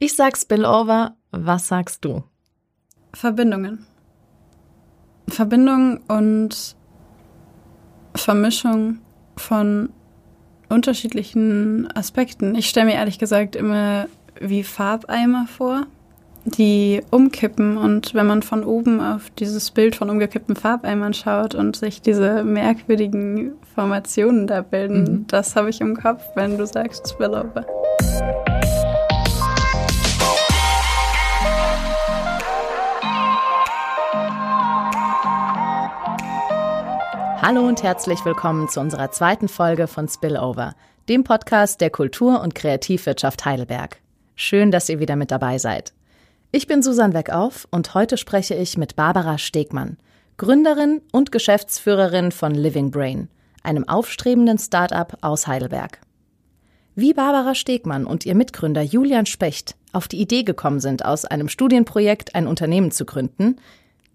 Ich sag Spillover, was sagst du? Verbindungen. Verbindung und Vermischung von unterschiedlichen Aspekten. Ich stelle mir ehrlich gesagt immer wie Farbeimer vor, die umkippen und wenn man von oben auf dieses Bild von umgekippten Farbeimern schaut und sich diese merkwürdigen Formationen da bilden, mhm. das habe ich im Kopf, wenn du sagst Spillover. Hallo und herzlich willkommen zu unserer zweiten Folge von Spillover, dem Podcast der Kultur- und Kreativwirtschaft Heidelberg. Schön, dass ihr wieder mit dabei seid. Ich bin Susan Weckauf und heute spreche ich mit Barbara Stegmann, Gründerin und Geschäftsführerin von Living Brain, einem aufstrebenden Start-up aus Heidelberg. Wie Barbara Stegmann und ihr Mitgründer Julian Specht auf die Idee gekommen sind, aus einem Studienprojekt ein Unternehmen zu gründen,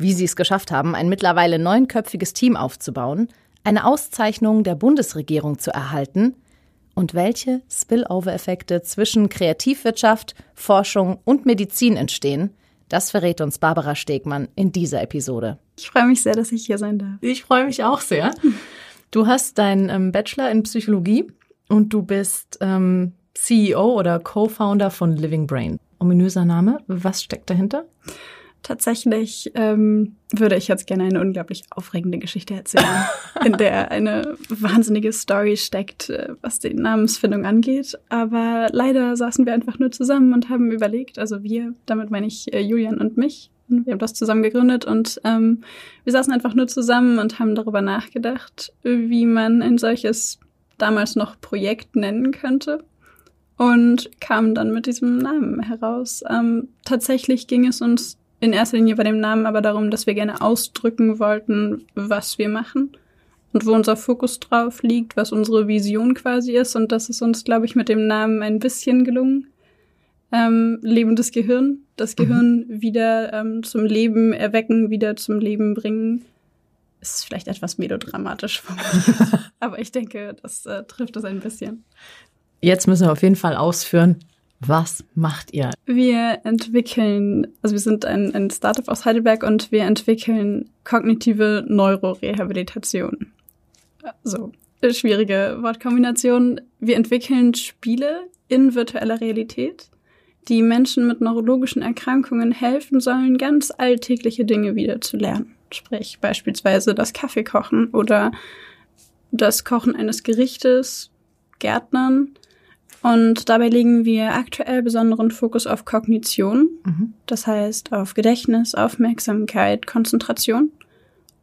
wie sie es geschafft haben, ein mittlerweile neunköpfiges Team aufzubauen, eine Auszeichnung der Bundesregierung zu erhalten und welche Spillover-Effekte zwischen Kreativwirtschaft, Forschung und Medizin entstehen, das verrät uns Barbara Stegmann in dieser Episode. Ich freue mich sehr, dass ich hier sein darf. Ich freue mich auch sehr. Du hast deinen ähm, Bachelor in Psychologie und du bist ähm, CEO oder Co-Founder von Living Brain. Ominöser Name. Was steckt dahinter? Tatsächlich ähm, würde ich jetzt gerne eine unglaublich aufregende Geschichte erzählen, in der eine wahnsinnige Story steckt, äh, was die Namensfindung angeht. Aber leider saßen wir einfach nur zusammen und haben überlegt, also wir, damit meine ich äh, Julian und mich, wir haben das zusammen gegründet und ähm, wir saßen einfach nur zusammen und haben darüber nachgedacht, wie man ein solches damals noch Projekt nennen könnte und kamen dann mit diesem Namen heraus. Ähm, tatsächlich ging es uns in erster Linie bei dem Namen aber darum, dass wir gerne ausdrücken wollten, was wir machen und wo unser Fokus drauf liegt, was unsere Vision quasi ist. Und das ist uns, glaube ich, mit dem Namen ein bisschen gelungen. Ähm, lebendes Gehirn, das mhm. Gehirn mhm. wieder ähm, zum Leben erwecken, wieder zum Leben bringen. Ist vielleicht etwas melodramatisch formuliert, aber ich denke, das äh, trifft es ein bisschen. Jetzt müssen wir auf jeden Fall ausführen, was macht ihr? Wir entwickeln, also wir sind ein, ein Startup aus Heidelberg und wir entwickeln kognitive Neurorehabilitation. So, schwierige Wortkombination. Wir entwickeln Spiele in virtueller Realität, die Menschen mit neurologischen Erkrankungen helfen sollen, ganz alltägliche Dinge wieder zu lernen. Sprich beispielsweise das Kaffeekochen oder das Kochen eines Gerichtes, Gärtnern und dabei legen wir aktuell besonderen Fokus auf Kognition, mhm. das heißt auf Gedächtnis, Aufmerksamkeit, Konzentration.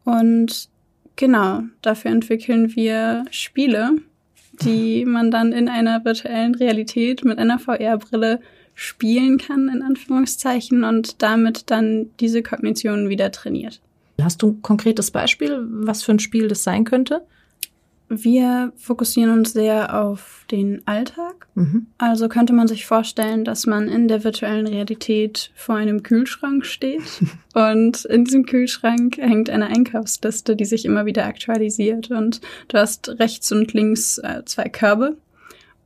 Und genau, dafür entwickeln wir Spiele, die man dann in einer virtuellen Realität mit einer VR-Brille spielen kann, in Anführungszeichen, und damit dann diese Kognition wieder trainiert. Hast du ein konkretes Beispiel, was für ein Spiel das sein könnte? Wir fokussieren uns sehr auf den Alltag. Mhm. Also könnte man sich vorstellen, dass man in der virtuellen Realität vor einem Kühlschrank steht und in diesem Kühlschrank hängt eine Einkaufsliste, die sich immer wieder aktualisiert und du hast rechts und links äh, zwei Körbe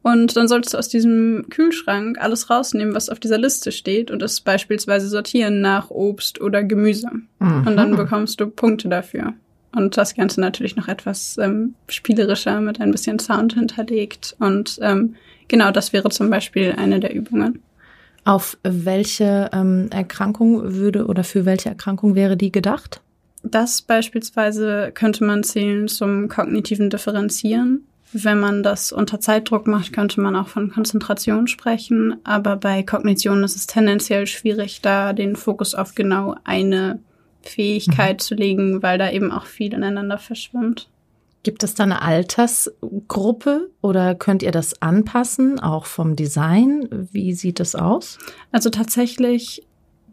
und dann solltest du aus diesem Kühlschrank alles rausnehmen, was auf dieser Liste steht und es beispielsweise sortieren nach Obst oder Gemüse. Mhm. Und dann bekommst du Punkte dafür. Und das Ganze natürlich noch etwas ähm, spielerischer mit ein bisschen Sound hinterlegt. Und ähm, genau, das wäre zum Beispiel eine der Übungen. Auf welche ähm, Erkrankung würde oder für welche Erkrankung wäre die gedacht? Das beispielsweise könnte man zählen zum kognitiven Differenzieren. Wenn man das unter Zeitdruck macht, könnte man auch von Konzentration sprechen. Aber bei Kognition ist es tendenziell schwierig, da den Fokus auf genau eine Fähigkeit mhm. zu legen, weil da eben auch viel ineinander verschwimmt. Gibt es da eine Altersgruppe oder könnt ihr das anpassen, auch vom Design? Wie sieht es aus? Also tatsächlich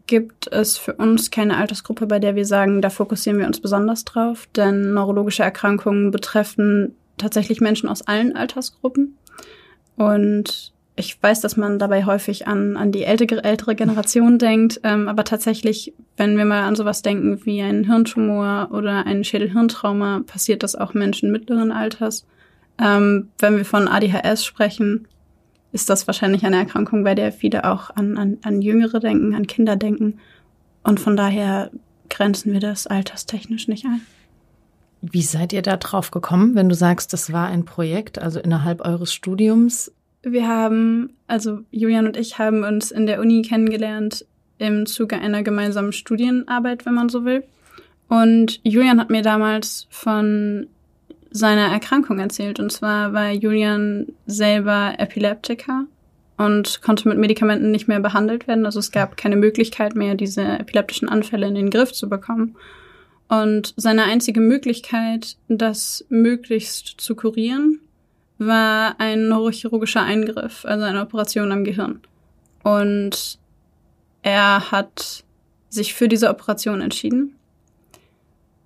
gibt es für uns keine Altersgruppe, bei der wir sagen, da fokussieren wir uns besonders drauf, denn neurologische Erkrankungen betreffen tatsächlich Menschen aus allen Altersgruppen. Und ich weiß, dass man dabei häufig an, an die ältere, ältere Generation denkt, ähm, aber tatsächlich, wenn wir mal an sowas denken wie einen Hirntumor oder ein Schädelhirntrauma, passiert das auch Menschen mittleren Alters. Ähm, wenn wir von ADHS sprechen, ist das wahrscheinlich eine Erkrankung, bei der viele auch an, an, an Jüngere denken, an Kinder denken. Und von daher grenzen wir das alterstechnisch nicht ein. Wie seid ihr da drauf gekommen, wenn du sagst, das war ein Projekt, also innerhalb eures Studiums? Wir haben, also Julian und ich haben uns in der Uni kennengelernt im Zuge einer gemeinsamen Studienarbeit, wenn man so will. Und Julian hat mir damals von seiner Erkrankung erzählt. Und zwar war Julian selber Epileptiker und konnte mit Medikamenten nicht mehr behandelt werden. Also es gab keine Möglichkeit mehr, diese epileptischen Anfälle in den Griff zu bekommen. Und seine einzige Möglichkeit, das möglichst zu kurieren, war ein neurochirurgischer Eingriff, also eine Operation am Gehirn. Und er hat sich für diese Operation entschieden.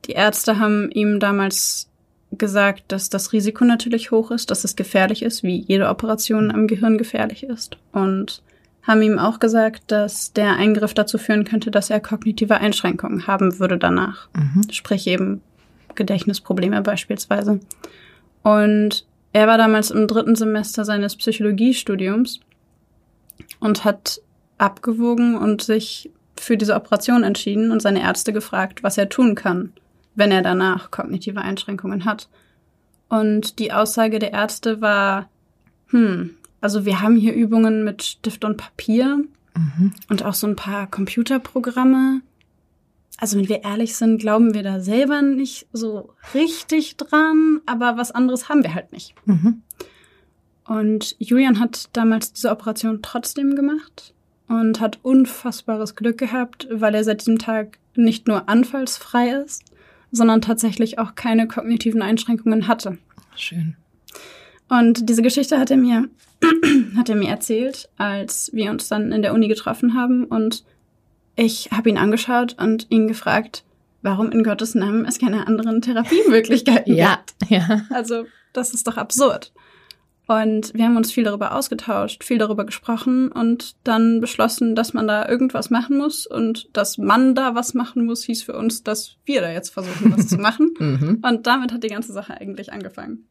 Die Ärzte haben ihm damals gesagt, dass das Risiko natürlich hoch ist, dass es gefährlich ist, wie jede Operation am Gehirn gefährlich ist. Und haben ihm auch gesagt, dass der Eingriff dazu führen könnte, dass er kognitive Einschränkungen haben würde danach. Mhm. Sprich eben Gedächtnisprobleme beispielsweise. Und er war damals im dritten Semester seines Psychologiestudiums und hat abgewogen und sich für diese Operation entschieden und seine Ärzte gefragt, was er tun kann wenn er danach kognitive Einschränkungen hat. Und die Aussage der Ärzte war, hm, also wir haben hier Übungen mit Stift und Papier mhm. und auch so ein paar Computerprogramme. Also wenn wir ehrlich sind, glauben wir da selber nicht so richtig dran, aber was anderes haben wir halt nicht. Mhm. Und Julian hat damals diese Operation trotzdem gemacht und hat unfassbares Glück gehabt, weil er seit diesem Tag nicht nur anfallsfrei ist, sondern tatsächlich auch keine kognitiven Einschränkungen hatte. Schön. Und diese Geschichte hat er mir, hat er mir erzählt, als wir uns dann in der Uni getroffen haben. Und ich habe ihn angeschaut und ihn gefragt, warum in Gottes Namen es keine anderen Therapiemöglichkeiten ja, gibt. Ja. Also, das ist doch absurd. Und wir haben uns viel darüber ausgetauscht, viel darüber gesprochen und dann beschlossen, dass man da irgendwas machen muss. Und dass man da was machen muss, hieß für uns, dass wir da jetzt versuchen, was zu machen. Mhm. Und damit hat die ganze Sache eigentlich angefangen.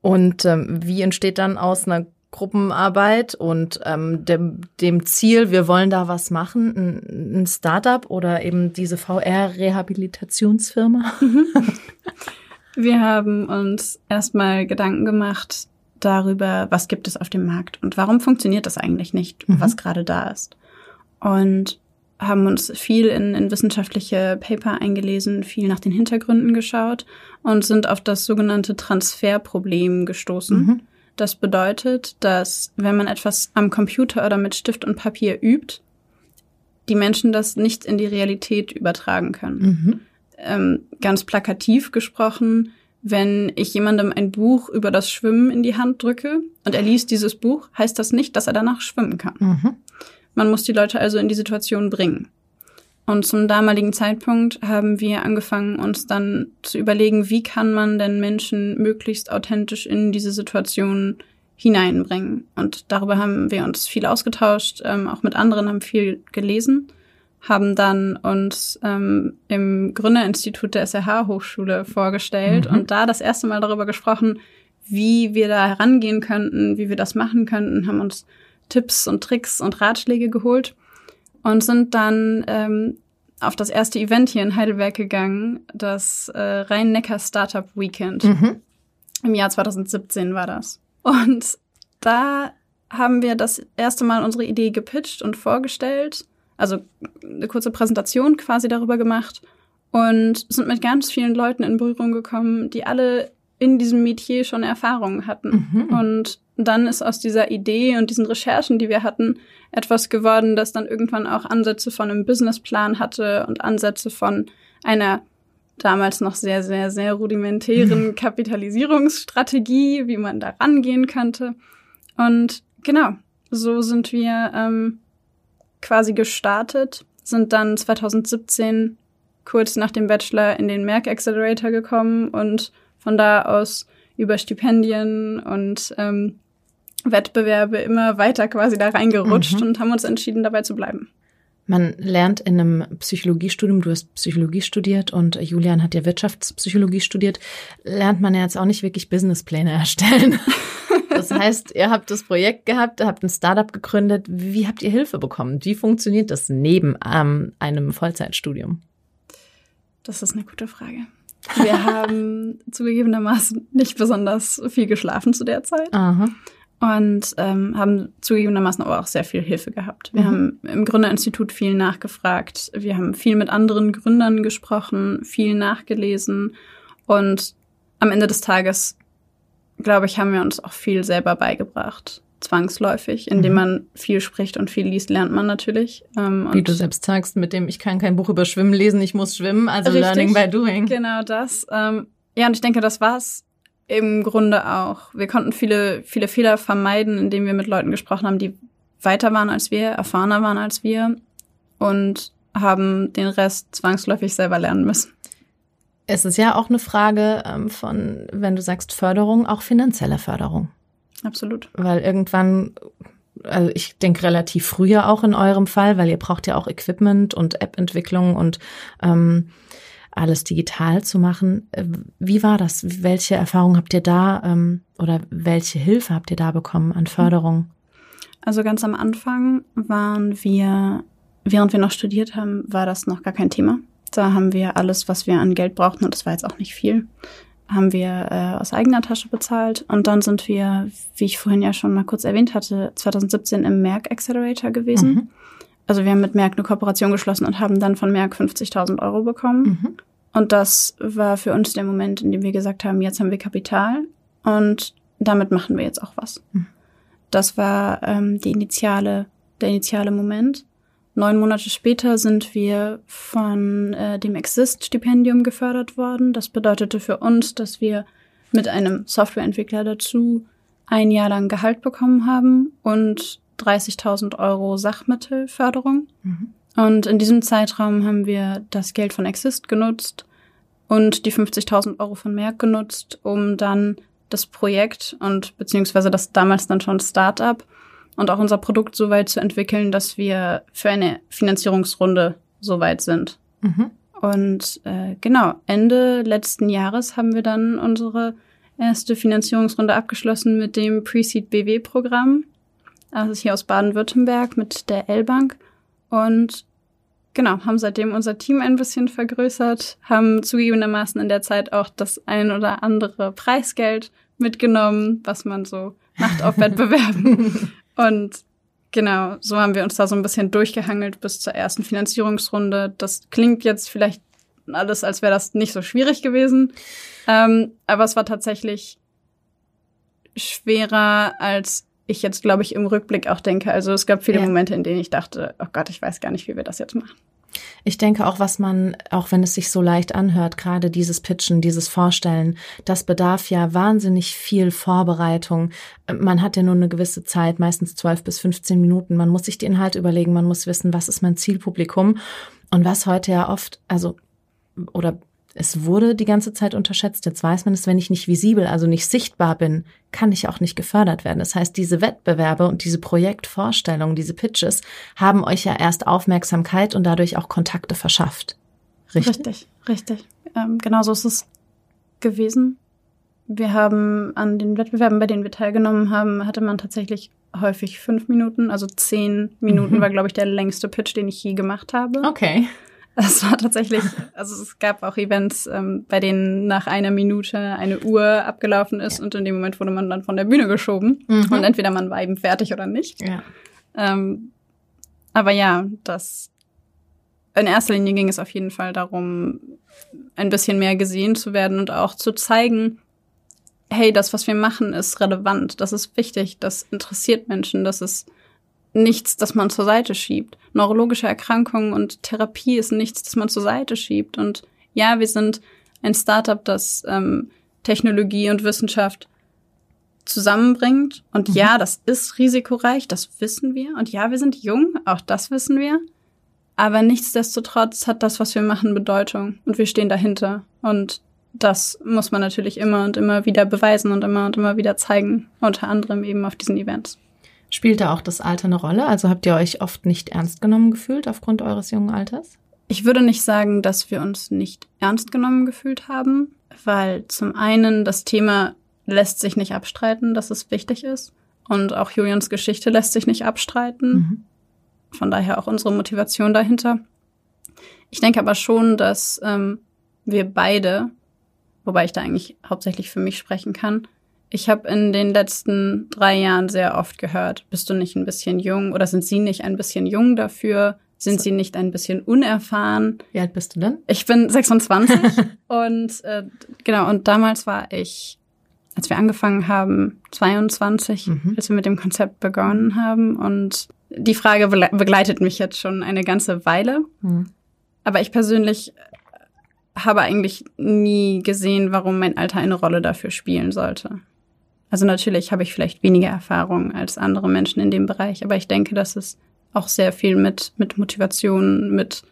Und ähm, wie entsteht dann aus einer Gruppenarbeit und ähm, dem, dem Ziel, wir wollen da was machen, ein, ein Startup oder eben diese VR-Rehabilitationsfirma? Mhm. Wir haben uns erstmal Gedanken gemacht, darüber, was gibt es auf dem Markt und warum funktioniert das eigentlich nicht, mhm. was gerade da ist. Und haben uns viel in, in wissenschaftliche Paper eingelesen, viel nach den Hintergründen geschaut und sind auf das sogenannte Transferproblem gestoßen. Mhm. Das bedeutet, dass wenn man etwas am Computer oder mit Stift und Papier übt, die Menschen das nicht in die Realität übertragen können. Mhm. Ähm, ganz plakativ gesprochen, wenn ich jemandem ein Buch über das Schwimmen in die Hand drücke und er liest dieses Buch, heißt das nicht, dass er danach schwimmen kann. Mhm. Man muss die Leute also in die Situation bringen. Und zum damaligen Zeitpunkt haben wir angefangen, uns dann zu überlegen, wie kann man denn Menschen möglichst authentisch in diese Situation hineinbringen. Und darüber haben wir uns viel ausgetauscht, ähm, auch mit anderen haben viel gelesen haben dann uns ähm, im Gründerinstitut der SRH-Hochschule vorgestellt mhm. und da das erste Mal darüber gesprochen, wie wir da herangehen könnten, wie wir das machen könnten, haben uns Tipps und Tricks und Ratschläge geholt und sind dann ähm, auf das erste Event hier in Heidelberg gegangen, das äh, Rhein-Neckar Startup Weekend. Mhm. Im Jahr 2017 war das. Und da haben wir das erste Mal unsere Idee gepitcht und vorgestellt also eine kurze Präsentation quasi darüber gemacht und sind mit ganz vielen Leuten in Berührung gekommen, die alle in diesem Metier schon Erfahrungen hatten. Mhm. Und dann ist aus dieser Idee und diesen Recherchen, die wir hatten, etwas geworden, das dann irgendwann auch Ansätze von einem Businessplan hatte und Ansätze von einer damals noch sehr, sehr, sehr rudimentären mhm. Kapitalisierungsstrategie, wie man da rangehen könnte. Und genau, so sind wir ähm, quasi gestartet, sind dann 2017 kurz nach dem Bachelor in den Merck Accelerator gekommen und von da aus über Stipendien und ähm, Wettbewerbe immer weiter quasi da reingerutscht mhm. und haben uns entschieden, dabei zu bleiben. Man lernt in einem Psychologiestudium, du hast Psychologie studiert und Julian hat ja Wirtschaftspsychologie studiert, lernt man ja jetzt auch nicht wirklich Businesspläne erstellen. Das heißt, ihr habt das Projekt gehabt, habt ein Startup gegründet. Wie habt ihr Hilfe bekommen? Wie funktioniert das neben ähm, einem Vollzeitstudium? Das ist eine gute Frage. Wir haben zugegebenermaßen nicht besonders viel geschlafen zu der Zeit. Aha. Und ähm, haben zugegebenermaßen aber auch sehr viel Hilfe gehabt. Wir Mhm. haben im Gründerinstitut viel nachgefragt. Wir haben viel mit anderen Gründern gesprochen, viel nachgelesen. Und am Ende des Tages, glaube ich, haben wir uns auch viel selber beigebracht. Zwangsläufig. Indem Mhm. man viel spricht und viel liest, lernt man natürlich. Ähm, Wie und du selbst sagst, mit dem ich kann kein Buch über Schwimmen lesen, ich muss schwimmen, also Richtig. Learning by Doing. Genau das. Ähm, ja, und ich denke, das war's im Grunde auch. Wir konnten viele, viele Fehler vermeiden, indem wir mit Leuten gesprochen haben, die weiter waren als wir, erfahrener waren als wir und haben den Rest zwangsläufig selber lernen müssen. Es ist ja auch eine Frage ähm, von, wenn du sagst Förderung, auch finanzielle Förderung. Absolut. Weil irgendwann, also ich denke relativ früher auch in eurem Fall, weil ihr braucht ja auch Equipment und App-Entwicklung und ähm, alles digital zu machen. Äh, Wie war das? Welche Erfahrungen habt ihr da ähm, oder welche Hilfe habt ihr da bekommen an Förderung? Also ganz am Anfang waren wir, während wir noch studiert haben, war das noch gar kein Thema. Da haben wir alles, was wir an Geld brauchten, und das war jetzt auch nicht viel, haben wir äh, aus eigener Tasche bezahlt. Und dann sind wir, wie ich vorhin ja schon mal kurz erwähnt hatte, 2017 im Merck Accelerator gewesen. Mhm. Also wir haben mit Merck eine Kooperation geschlossen und haben dann von Merck 50.000 Euro bekommen. Mhm. Und das war für uns der Moment, in dem wir gesagt haben, jetzt haben wir Kapital und damit machen wir jetzt auch was. Mhm. Das war ähm, die initiale, der initiale Moment. Neun Monate später sind wir von äh, dem Exist-Stipendium gefördert worden. Das bedeutete für uns, dass wir mit einem Softwareentwickler dazu ein Jahr lang Gehalt bekommen haben und 30.000 Euro Sachmittelförderung. Mhm. Und in diesem Zeitraum haben wir das Geld von Exist genutzt und die 50.000 Euro von Merck genutzt, um dann das Projekt und beziehungsweise das damals dann schon Startup und auch unser Produkt so weit zu entwickeln, dass wir für eine Finanzierungsrunde so weit sind. Mhm. Und äh, genau, Ende letzten Jahres haben wir dann unsere erste Finanzierungsrunde abgeschlossen mit dem Pre-Seed BW-Programm. Also hier aus Baden-Württemberg mit der L-Bank. Und genau, haben seitdem unser Team ein bisschen vergrößert, haben zugegebenermaßen in der Zeit auch das ein oder andere Preisgeld mitgenommen, was man so macht auf Wettbewerben. Und genau, so haben wir uns da so ein bisschen durchgehangelt bis zur ersten Finanzierungsrunde. Das klingt jetzt vielleicht alles, als wäre das nicht so schwierig gewesen. Ähm, aber es war tatsächlich schwerer, als ich jetzt, glaube ich, im Rückblick auch denke. Also es gab viele Ja. Momente, in denen ich dachte, oh Gott, ich weiß gar nicht, wie wir das jetzt machen. Ich denke auch, was man, auch wenn es sich so leicht anhört, gerade dieses Pitchen, dieses Vorstellen, das bedarf ja wahnsinnig viel Vorbereitung. Man hat ja nur eine gewisse Zeit, meistens 12 bis 15 Minuten. Man muss sich die Inhalte überlegen, man muss wissen, was ist mein Zielpublikum. Und was heute ja oft, also, oder es wurde die ganze Zeit unterschätzt. Jetzt weiß man es, wenn ich nicht visibel, also nicht sichtbar bin, kann ich auch nicht gefördert werden. Das heißt, diese Wettbewerbe und diese Projektvorstellungen, diese Pitches haben euch ja erst Aufmerksamkeit und dadurch auch Kontakte verschafft. Richtig? Richtig, richtig. Ähm, genau so ist es gewesen. Wir haben an den Wettbewerben, bei denen wir teilgenommen haben, hatte man tatsächlich häufig fünf Minuten. Also zehn Minuten Mhm. war, glaube ich, der längste Pitch, den ich je gemacht habe. Okay. Es war tatsächlich, also es gab auch Events, ähm, bei denen nach einer Minute eine Uhr abgelaufen ist und in dem Moment wurde man dann von der Bühne geschoben. Mhm. Und entweder man war eben fertig oder nicht. Ja. Ähm, aber ja, das in erster Linie ging es auf jeden Fall darum, ein bisschen mehr gesehen zu werden und auch zu zeigen, hey, das, was wir machen, ist relevant, das ist wichtig, das interessiert Menschen, das ist nichts, das man zur Seite schiebt. Neurologische Erkrankungen und Therapie ist nichts, das man zur Seite schiebt. Und ja, wir sind ein Startup, das ähm, Technologie und Wissenschaft zusammenbringt. Und Mhm. ja, das ist risikoreich, das wissen wir. Und ja, wir sind jung, auch das wissen wir. Aber nichtsdestotrotz hat das, was wir machen, Bedeutung. Und wir stehen dahinter. Und das muss man natürlich immer und immer wieder beweisen und immer und immer wieder zeigen. Unter anderem eben auf diesen Events. Spielt da auch das Alter eine Rolle? Also habt ihr euch oft nicht ernst genommen gefühlt aufgrund eures jungen Alters? Ich würde nicht sagen, dass wir uns nicht ernst genommen gefühlt haben, weil zum einen das Thema lässt sich nicht abstreiten, dass es wichtig ist. Und auch Julians Geschichte lässt sich nicht abstreiten. Mhm. Von daher auch unsere Motivation dahinter. Ich denke aber schon, dass ähm, wir beide, wobei ich da eigentlich hauptsächlich für mich sprechen kann, ich habe in den letzten drei Jahren sehr oft gehört, bist du nicht ein bisschen jung oder sind Sie nicht ein bisschen jung dafür? Sind so. Sie nicht ein bisschen unerfahren? Wie alt bist du denn? Ich bin 26 und äh, genau, und damals war ich, als wir angefangen haben, 22, mhm. als wir mit dem Konzept begonnen haben. Und die Frage begleitet mich jetzt schon eine ganze Weile. Mhm. Aber ich persönlich habe eigentlich nie gesehen, warum mein Alter eine Rolle dafür spielen sollte. Also natürlich habe ich vielleicht weniger Erfahrung als andere Menschen in dem Bereich, aber ich denke, dass es auch sehr viel mit, mit Motivation, mit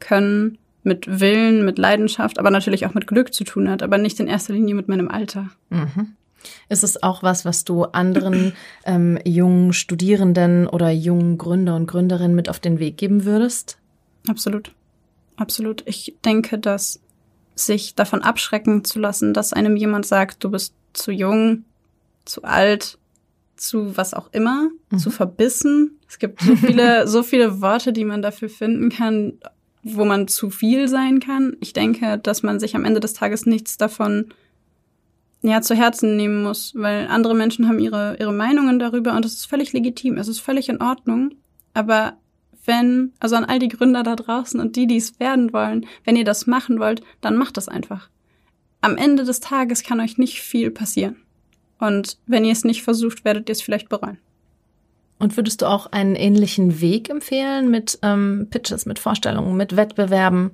Können, mit Willen, mit Leidenschaft, aber natürlich auch mit Glück zu tun hat, aber nicht in erster Linie mit meinem Alter. Mhm. Ist es auch was, was du anderen ähm, jungen Studierenden oder jungen Gründer und Gründerinnen mit auf den Weg geben würdest? Absolut. Absolut. Ich denke, dass sich davon abschrecken zu lassen, dass einem jemand sagt, du bist zu jung, zu alt, zu was auch immer, mhm. zu verbissen. Es gibt so viele, so viele Worte, die man dafür finden kann, wo man zu viel sein kann. Ich denke, dass man sich am Ende des Tages nichts davon ja, zu Herzen nehmen muss, weil andere Menschen haben ihre, ihre Meinungen darüber und das ist völlig legitim, es ist völlig in Ordnung. Aber wenn, also an all die Gründer da draußen und die, die es werden wollen, wenn ihr das machen wollt, dann macht das einfach. Am Ende des Tages kann euch nicht viel passieren. Und wenn ihr es nicht versucht, werdet ihr es vielleicht bereuen. Und würdest du auch einen ähnlichen Weg empfehlen mit ähm, Pitches, mit Vorstellungen, mit Wettbewerben?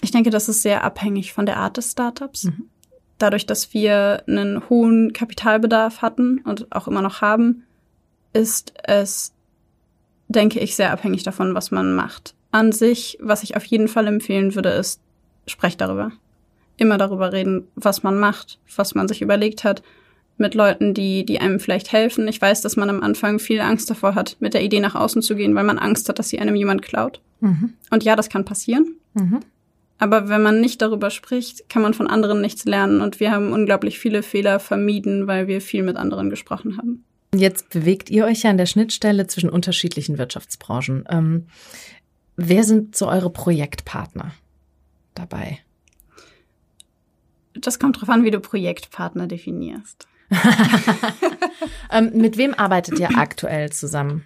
Ich denke, das ist sehr abhängig von der Art des Startups. Mhm. Dadurch, dass wir einen hohen Kapitalbedarf hatten und auch immer noch haben, ist es, denke ich, sehr abhängig davon, was man macht. An sich, was ich auf jeden Fall empfehlen würde, ist, sprecht darüber. Immer darüber reden, was man macht, was man sich überlegt hat mit Leuten, die, die einem vielleicht helfen. Ich weiß, dass man am Anfang viel Angst davor hat, mit der Idee nach außen zu gehen, weil man Angst hat, dass sie einem jemand klaut. Mhm. Und ja, das kann passieren. Mhm. Aber wenn man nicht darüber spricht, kann man von anderen nichts lernen. Und wir haben unglaublich viele Fehler vermieden, weil wir viel mit anderen gesprochen haben. Jetzt bewegt ihr euch ja an der Schnittstelle zwischen unterschiedlichen Wirtschaftsbranchen. Ähm, wer sind so eure Projektpartner dabei? Das kommt darauf an, wie du Projektpartner definierst. ähm, mit wem arbeitet ihr aktuell zusammen?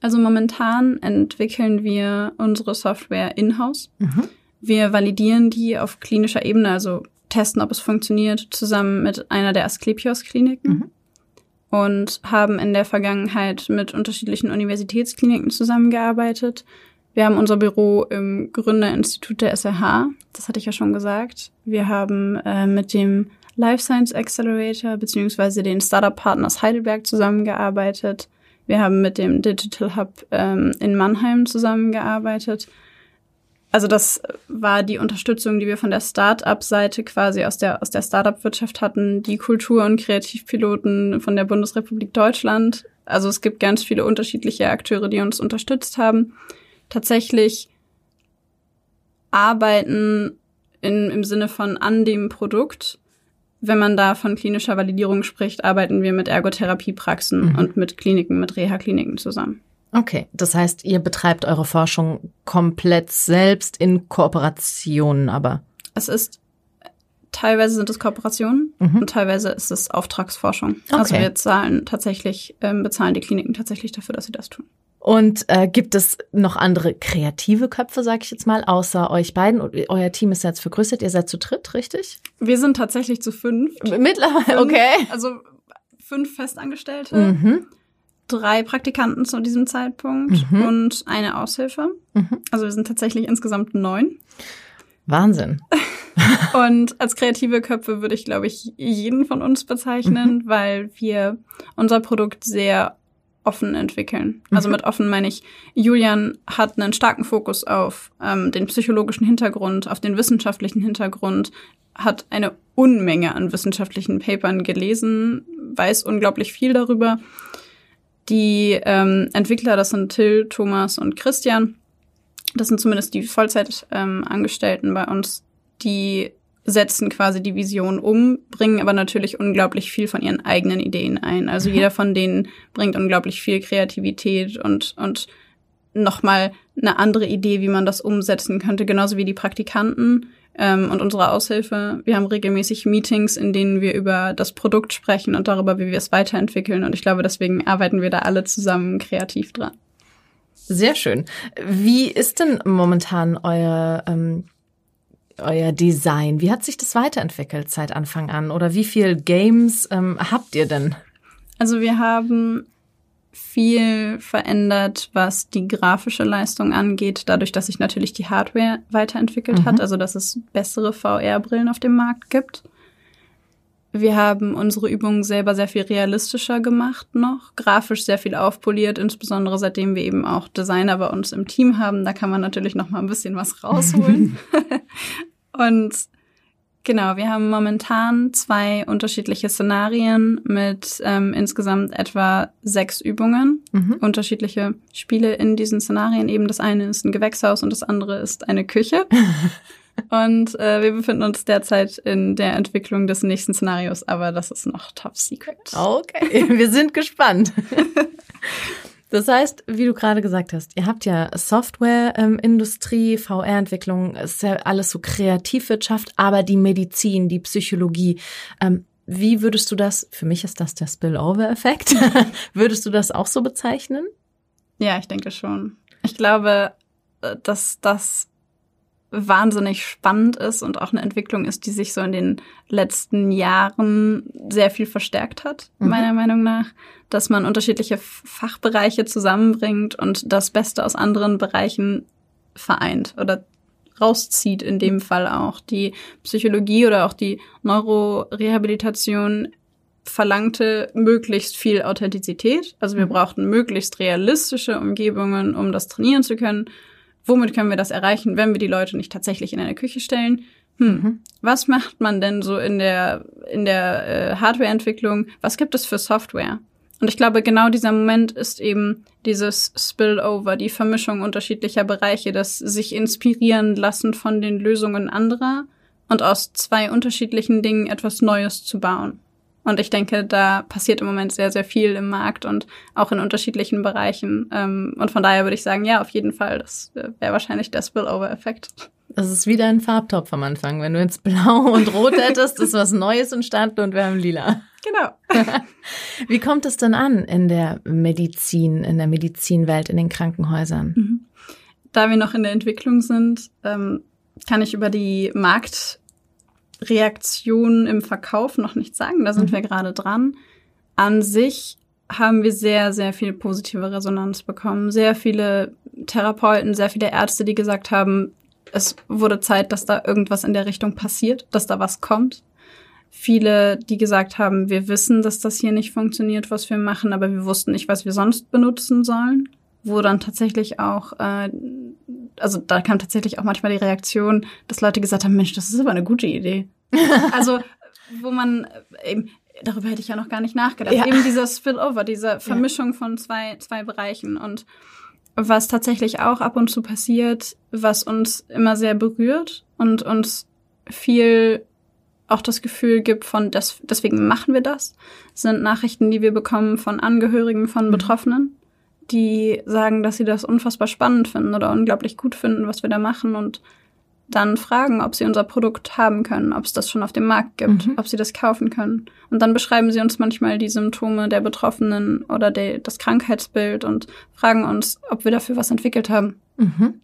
Also momentan entwickeln wir unsere Software in-house. Mhm. Wir validieren die auf klinischer Ebene, also testen, ob es funktioniert, zusammen mit einer der Asklepios-Kliniken. Mhm. Und haben in der Vergangenheit mit unterschiedlichen Universitätskliniken zusammengearbeitet. Wir haben unser Büro im Gründerinstitut der SRH, das hatte ich ja schon gesagt. Wir haben äh, mit dem Life Science Accelerator beziehungsweise den Startup Partners Heidelberg zusammengearbeitet. Wir haben mit dem Digital Hub ähm, in Mannheim zusammengearbeitet. Also das war die Unterstützung, die wir von der Start-up-Seite quasi aus der, aus der Start-up-Wirtschaft hatten, die Kultur- und Kreativpiloten von der Bundesrepublik Deutschland. Also es gibt ganz viele unterschiedliche Akteure, die uns unterstützt haben. Tatsächlich arbeiten in, im Sinne von an dem Produkt wenn man da von klinischer Validierung spricht, arbeiten wir mit Ergotherapiepraxen mhm. und mit Kliniken, mit Reha-Kliniken zusammen. Okay, das heißt, ihr betreibt eure Forschung komplett selbst in Kooperationen, aber. Es ist teilweise sind es Kooperationen mhm. und teilweise ist es Auftragsforschung. Also okay. Also wir zahlen tatsächlich, ähm, bezahlen die Kliniken tatsächlich dafür, dass sie das tun. Und äh, gibt es noch andere kreative Köpfe, sag ich jetzt mal, außer euch beiden? Euer Team ist jetzt vergrößert, ihr seid zu dritt, richtig? Wir sind tatsächlich zu fünf. Mittlerweile, fünf, okay. Also fünf Festangestellte, mhm. drei Praktikanten zu diesem Zeitpunkt mhm. und eine Aushilfe. Mhm. Also wir sind tatsächlich insgesamt neun. Wahnsinn. und als kreative Köpfe würde ich, glaube ich, jeden von uns bezeichnen, mhm. weil wir unser Produkt sehr offen entwickeln. Also mhm. mit offen meine ich, Julian hat einen starken Fokus auf ähm, den psychologischen Hintergrund, auf den wissenschaftlichen Hintergrund, hat eine Unmenge an wissenschaftlichen Papern gelesen, weiß unglaublich viel darüber. Die ähm, Entwickler, das sind Till, Thomas und Christian. Das sind zumindest die Vollzeitangestellten ähm, bei uns, die setzen quasi die Vision um, bringen aber natürlich unglaublich viel von ihren eigenen Ideen ein. Also mhm. jeder von denen bringt unglaublich viel Kreativität und, und nochmal eine andere Idee, wie man das umsetzen könnte, genauso wie die Praktikanten ähm, und unsere Aushilfe. Wir haben regelmäßig Meetings, in denen wir über das Produkt sprechen und darüber, wie wir es weiterentwickeln. Und ich glaube, deswegen arbeiten wir da alle zusammen kreativ dran. Sehr schön. Wie ist denn momentan euer ähm, euer Design? Wie hat sich das weiterentwickelt seit Anfang an? Oder wie viel Games ähm, habt ihr denn? Also wir haben viel verändert, was die grafische Leistung angeht, dadurch, dass sich natürlich die Hardware weiterentwickelt mhm. hat, also dass es bessere VR-Brillen auf dem Markt gibt. Wir haben unsere Übungen selber sehr viel realistischer gemacht noch, grafisch sehr viel aufpoliert, insbesondere seitdem wir eben auch Designer bei uns im Team haben. Da kann man natürlich noch mal ein bisschen was rausholen. Und genau, wir haben momentan zwei unterschiedliche Szenarien mit ähm, insgesamt etwa sechs Übungen, mhm. unterschiedliche Spiele in diesen Szenarien. Eben das eine ist ein Gewächshaus und das andere ist eine Küche. Und äh, wir befinden uns derzeit in der Entwicklung des nächsten Szenarios, aber das ist noch top secret. Okay, wir sind gespannt. Das heißt, wie du gerade gesagt hast, ihr habt ja Softwareindustrie, ähm, VR-Entwicklung, ist ja alles so Kreativwirtschaft, aber die Medizin, die Psychologie. Ähm, wie würdest du das, für mich ist das der Spillover-Effekt, würdest du das auch so bezeichnen? Ja, ich denke schon. Ich glaube, äh, dass das wahnsinnig spannend ist und auch eine Entwicklung ist, die sich so in den letzten Jahren sehr viel verstärkt hat, mhm. meiner Meinung nach, dass man unterschiedliche Fachbereiche zusammenbringt und das Beste aus anderen Bereichen vereint oder rauszieht, in dem Fall auch. Die Psychologie oder auch die Neurorehabilitation verlangte möglichst viel Authentizität. Also wir mhm. brauchten möglichst realistische Umgebungen, um das trainieren zu können. Womit können wir das erreichen, wenn wir die Leute nicht tatsächlich in eine Küche stellen? Hm, mhm. was macht man denn so in der, in der äh, Hardwareentwicklung? Was gibt es für Software? Und ich glaube, genau dieser Moment ist eben dieses Spillover, die Vermischung unterschiedlicher Bereiche, das sich inspirieren lassen von den Lösungen anderer und aus zwei unterschiedlichen Dingen etwas Neues zu bauen. Und ich denke, da passiert im Moment sehr, sehr viel im Markt und auch in unterschiedlichen Bereichen. Ähm, und von daher würde ich sagen, ja, auf jeden Fall, das äh, wäre wahrscheinlich der Spillover-Effekt. Das ist wieder ein Farbtopf am Anfang. Wenn du jetzt blau und rot hättest, ist was Neues entstanden und wir haben lila. Genau. Wie kommt es denn an in der Medizin, in der Medizinwelt, in den Krankenhäusern? Mhm. Da wir noch in der Entwicklung sind, ähm, kann ich über die Markt Reaktionen im Verkauf noch nicht sagen. Da sind mhm. wir gerade dran. An sich haben wir sehr, sehr viel positive Resonanz bekommen. Sehr viele Therapeuten, sehr viele Ärzte, die gesagt haben, es wurde Zeit, dass da irgendwas in der Richtung passiert, dass da was kommt. Viele, die gesagt haben, wir wissen, dass das hier nicht funktioniert, was wir machen, aber wir wussten nicht, was wir sonst benutzen sollen. Wo dann tatsächlich auch äh, also da kam tatsächlich auch manchmal die Reaktion, dass Leute gesagt haben, Mensch, das ist aber eine gute Idee. also, wo man äh, eben, darüber hätte ich ja noch gar nicht nachgedacht. Ja. Eben dieser Spillover, diese Vermischung ja. von zwei, zwei Bereichen und was tatsächlich auch ab und zu passiert, was uns immer sehr berührt und uns viel auch das Gefühl gibt von, das, deswegen machen wir das, sind Nachrichten, die wir bekommen von Angehörigen von mhm. Betroffenen, die sagen, dass sie das unfassbar spannend finden oder unglaublich gut finden, was wir da machen und dann fragen, ob sie unser Produkt haben können, ob es das schon auf dem Markt gibt, mhm. ob sie das kaufen können. Und dann beschreiben sie uns manchmal die Symptome der Betroffenen oder der, das Krankheitsbild und fragen uns, ob wir dafür was entwickelt haben mhm.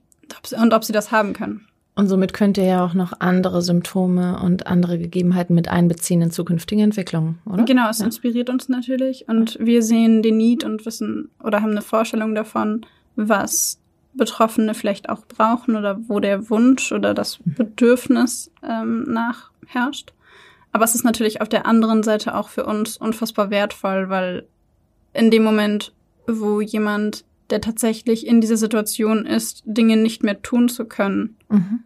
und ob sie das haben können. Und somit könnt ihr ja auch noch andere Symptome und andere Gegebenheiten mit einbeziehen in zukünftige Entwicklungen, oder? Genau, es ja. inspiriert uns natürlich und wir sehen den Need und wissen oder haben eine Vorstellung davon, was Betroffene vielleicht auch brauchen oder wo der Wunsch oder das mhm. Bedürfnis ähm, nach herrscht. Aber es ist natürlich auf der anderen Seite auch für uns unfassbar wertvoll, weil in dem Moment, wo jemand der tatsächlich in dieser Situation ist, Dinge nicht mehr tun zu können, mhm.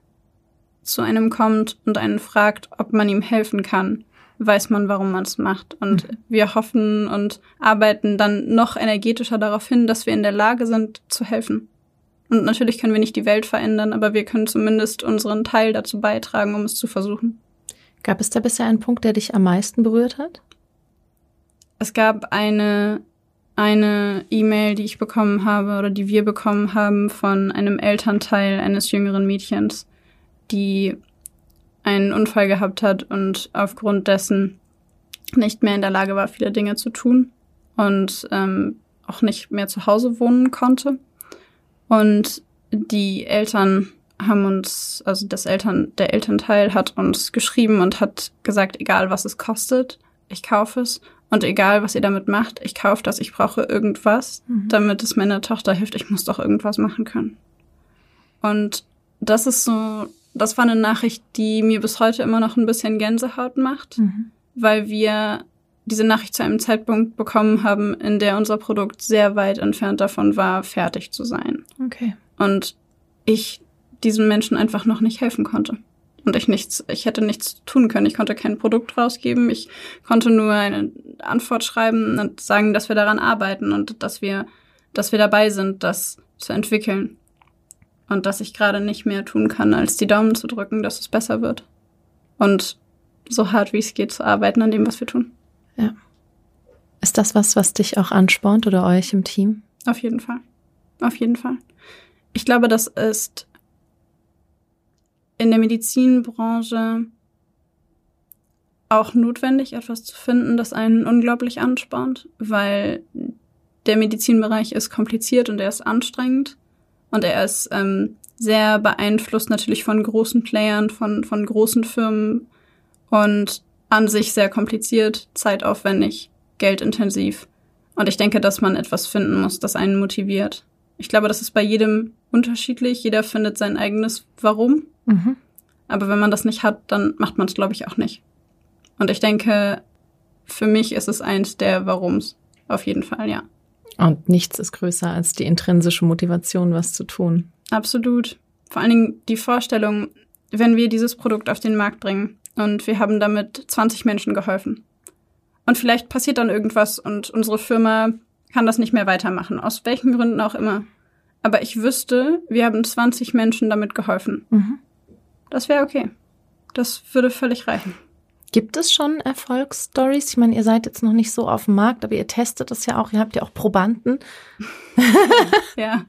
zu einem kommt und einen fragt, ob man ihm helfen kann, weiß man, warum man es macht. Und mhm. wir hoffen und arbeiten dann noch energetischer darauf hin, dass wir in der Lage sind, zu helfen. Und natürlich können wir nicht die Welt verändern, aber wir können zumindest unseren Teil dazu beitragen, um es zu versuchen. Gab es da bisher einen Punkt, der dich am meisten berührt hat? Es gab eine eine E-Mail, die ich bekommen habe oder die wir bekommen haben von einem Elternteil eines jüngeren Mädchens, die einen Unfall gehabt hat und aufgrund dessen nicht mehr in der Lage war, viele Dinge zu tun und ähm, auch nicht mehr zu Hause wohnen konnte. Und die Eltern haben uns, also das Eltern, der Elternteil hat uns geschrieben und hat gesagt, egal was es kostet, ich kaufe es und egal, was ihr damit macht, ich kaufe das, ich brauche irgendwas, mhm. damit es meiner Tochter hilft. Ich muss doch irgendwas machen können. Und das ist so, das war eine Nachricht, die mir bis heute immer noch ein bisschen Gänsehaut macht, mhm. weil wir diese Nachricht zu einem Zeitpunkt bekommen haben, in der unser Produkt sehr weit entfernt davon war, fertig zu sein. Okay. Und ich diesen Menschen einfach noch nicht helfen konnte und ich nichts, ich hätte nichts tun können. Ich konnte kein Produkt rausgeben. Ich konnte nur eine Antwort schreiben und sagen, dass wir daran arbeiten und dass wir, dass wir dabei sind, das zu entwickeln. Und dass ich gerade nicht mehr tun kann, als die Daumen zu drücken, dass es besser wird. Und so hart wie es geht zu arbeiten an dem, was wir tun. Ja. Ist das was, was dich auch anspornt oder euch im Team? Auf jeden Fall. Auf jeden Fall. Ich glaube, das ist in der Medizinbranche auch notwendig, etwas zu finden, das einen unglaublich anspornt, weil der Medizinbereich ist kompliziert und er ist anstrengend und er ist ähm, sehr beeinflusst natürlich von großen Playern, von, von großen Firmen und an sich sehr kompliziert, zeitaufwendig, geldintensiv. Und ich denke, dass man etwas finden muss, das einen motiviert. Ich glaube, das ist bei jedem unterschiedlich. Jeder findet sein eigenes Warum. Mhm. Aber wenn man das nicht hat, dann macht man es, glaube ich, auch nicht. Und ich denke, für mich ist es eins der Warums. Auf jeden Fall, ja. Und nichts ist größer als die intrinsische Motivation, was zu tun. Absolut. Vor allen Dingen die Vorstellung, wenn wir dieses Produkt auf den Markt bringen und wir haben damit 20 Menschen geholfen. Und vielleicht passiert dann irgendwas und unsere Firma kann das nicht mehr weitermachen, aus welchen Gründen auch immer. Aber ich wüsste, wir haben 20 Menschen damit geholfen. Mhm. Das wäre okay. Das würde völlig reichen. Gibt es schon Erfolgsstories? Ich meine, ihr seid jetzt noch nicht so auf dem Markt, aber ihr testet das ja auch. Ihr habt ja auch Probanden. ja,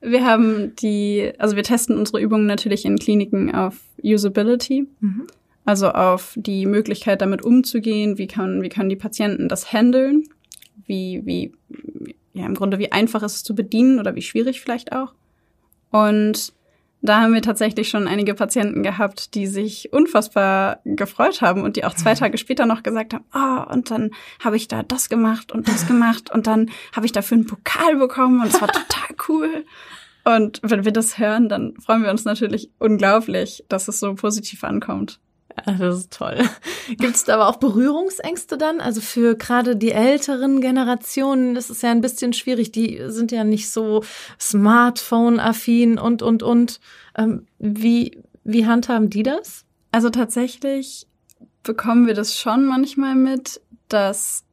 wir haben die, also wir testen unsere Übungen natürlich in Kliniken auf Usability, mhm. also auf die Möglichkeit, damit umzugehen. Wie kann, wie können die Patienten das handeln? Wie, wie, ja, im Grunde, wie einfach ist es zu bedienen oder wie schwierig vielleicht auch? Und da haben wir tatsächlich schon einige Patienten gehabt, die sich unfassbar gefreut haben und die auch zwei Tage später noch gesagt haben, oh, und dann habe ich da das gemacht und das gemacht und dann habe ich dafür einen Pokal bekommen und es war total cool. Und wenn wir das hören, dann freuen wir uns natürlich unglaublich, dass es so positiv ankommt. Das ist toll. Gibt es da aber auch Berührungsängste dann? Also für gerade die älteren Generationen ist ja ein bisschen schwierig. Die sind ja nicht so Smartphone-affin und, und, und. Ähm, wie, wie handhaben die das? Also tatsächlich bekommen wir das schon manchmal mit, dass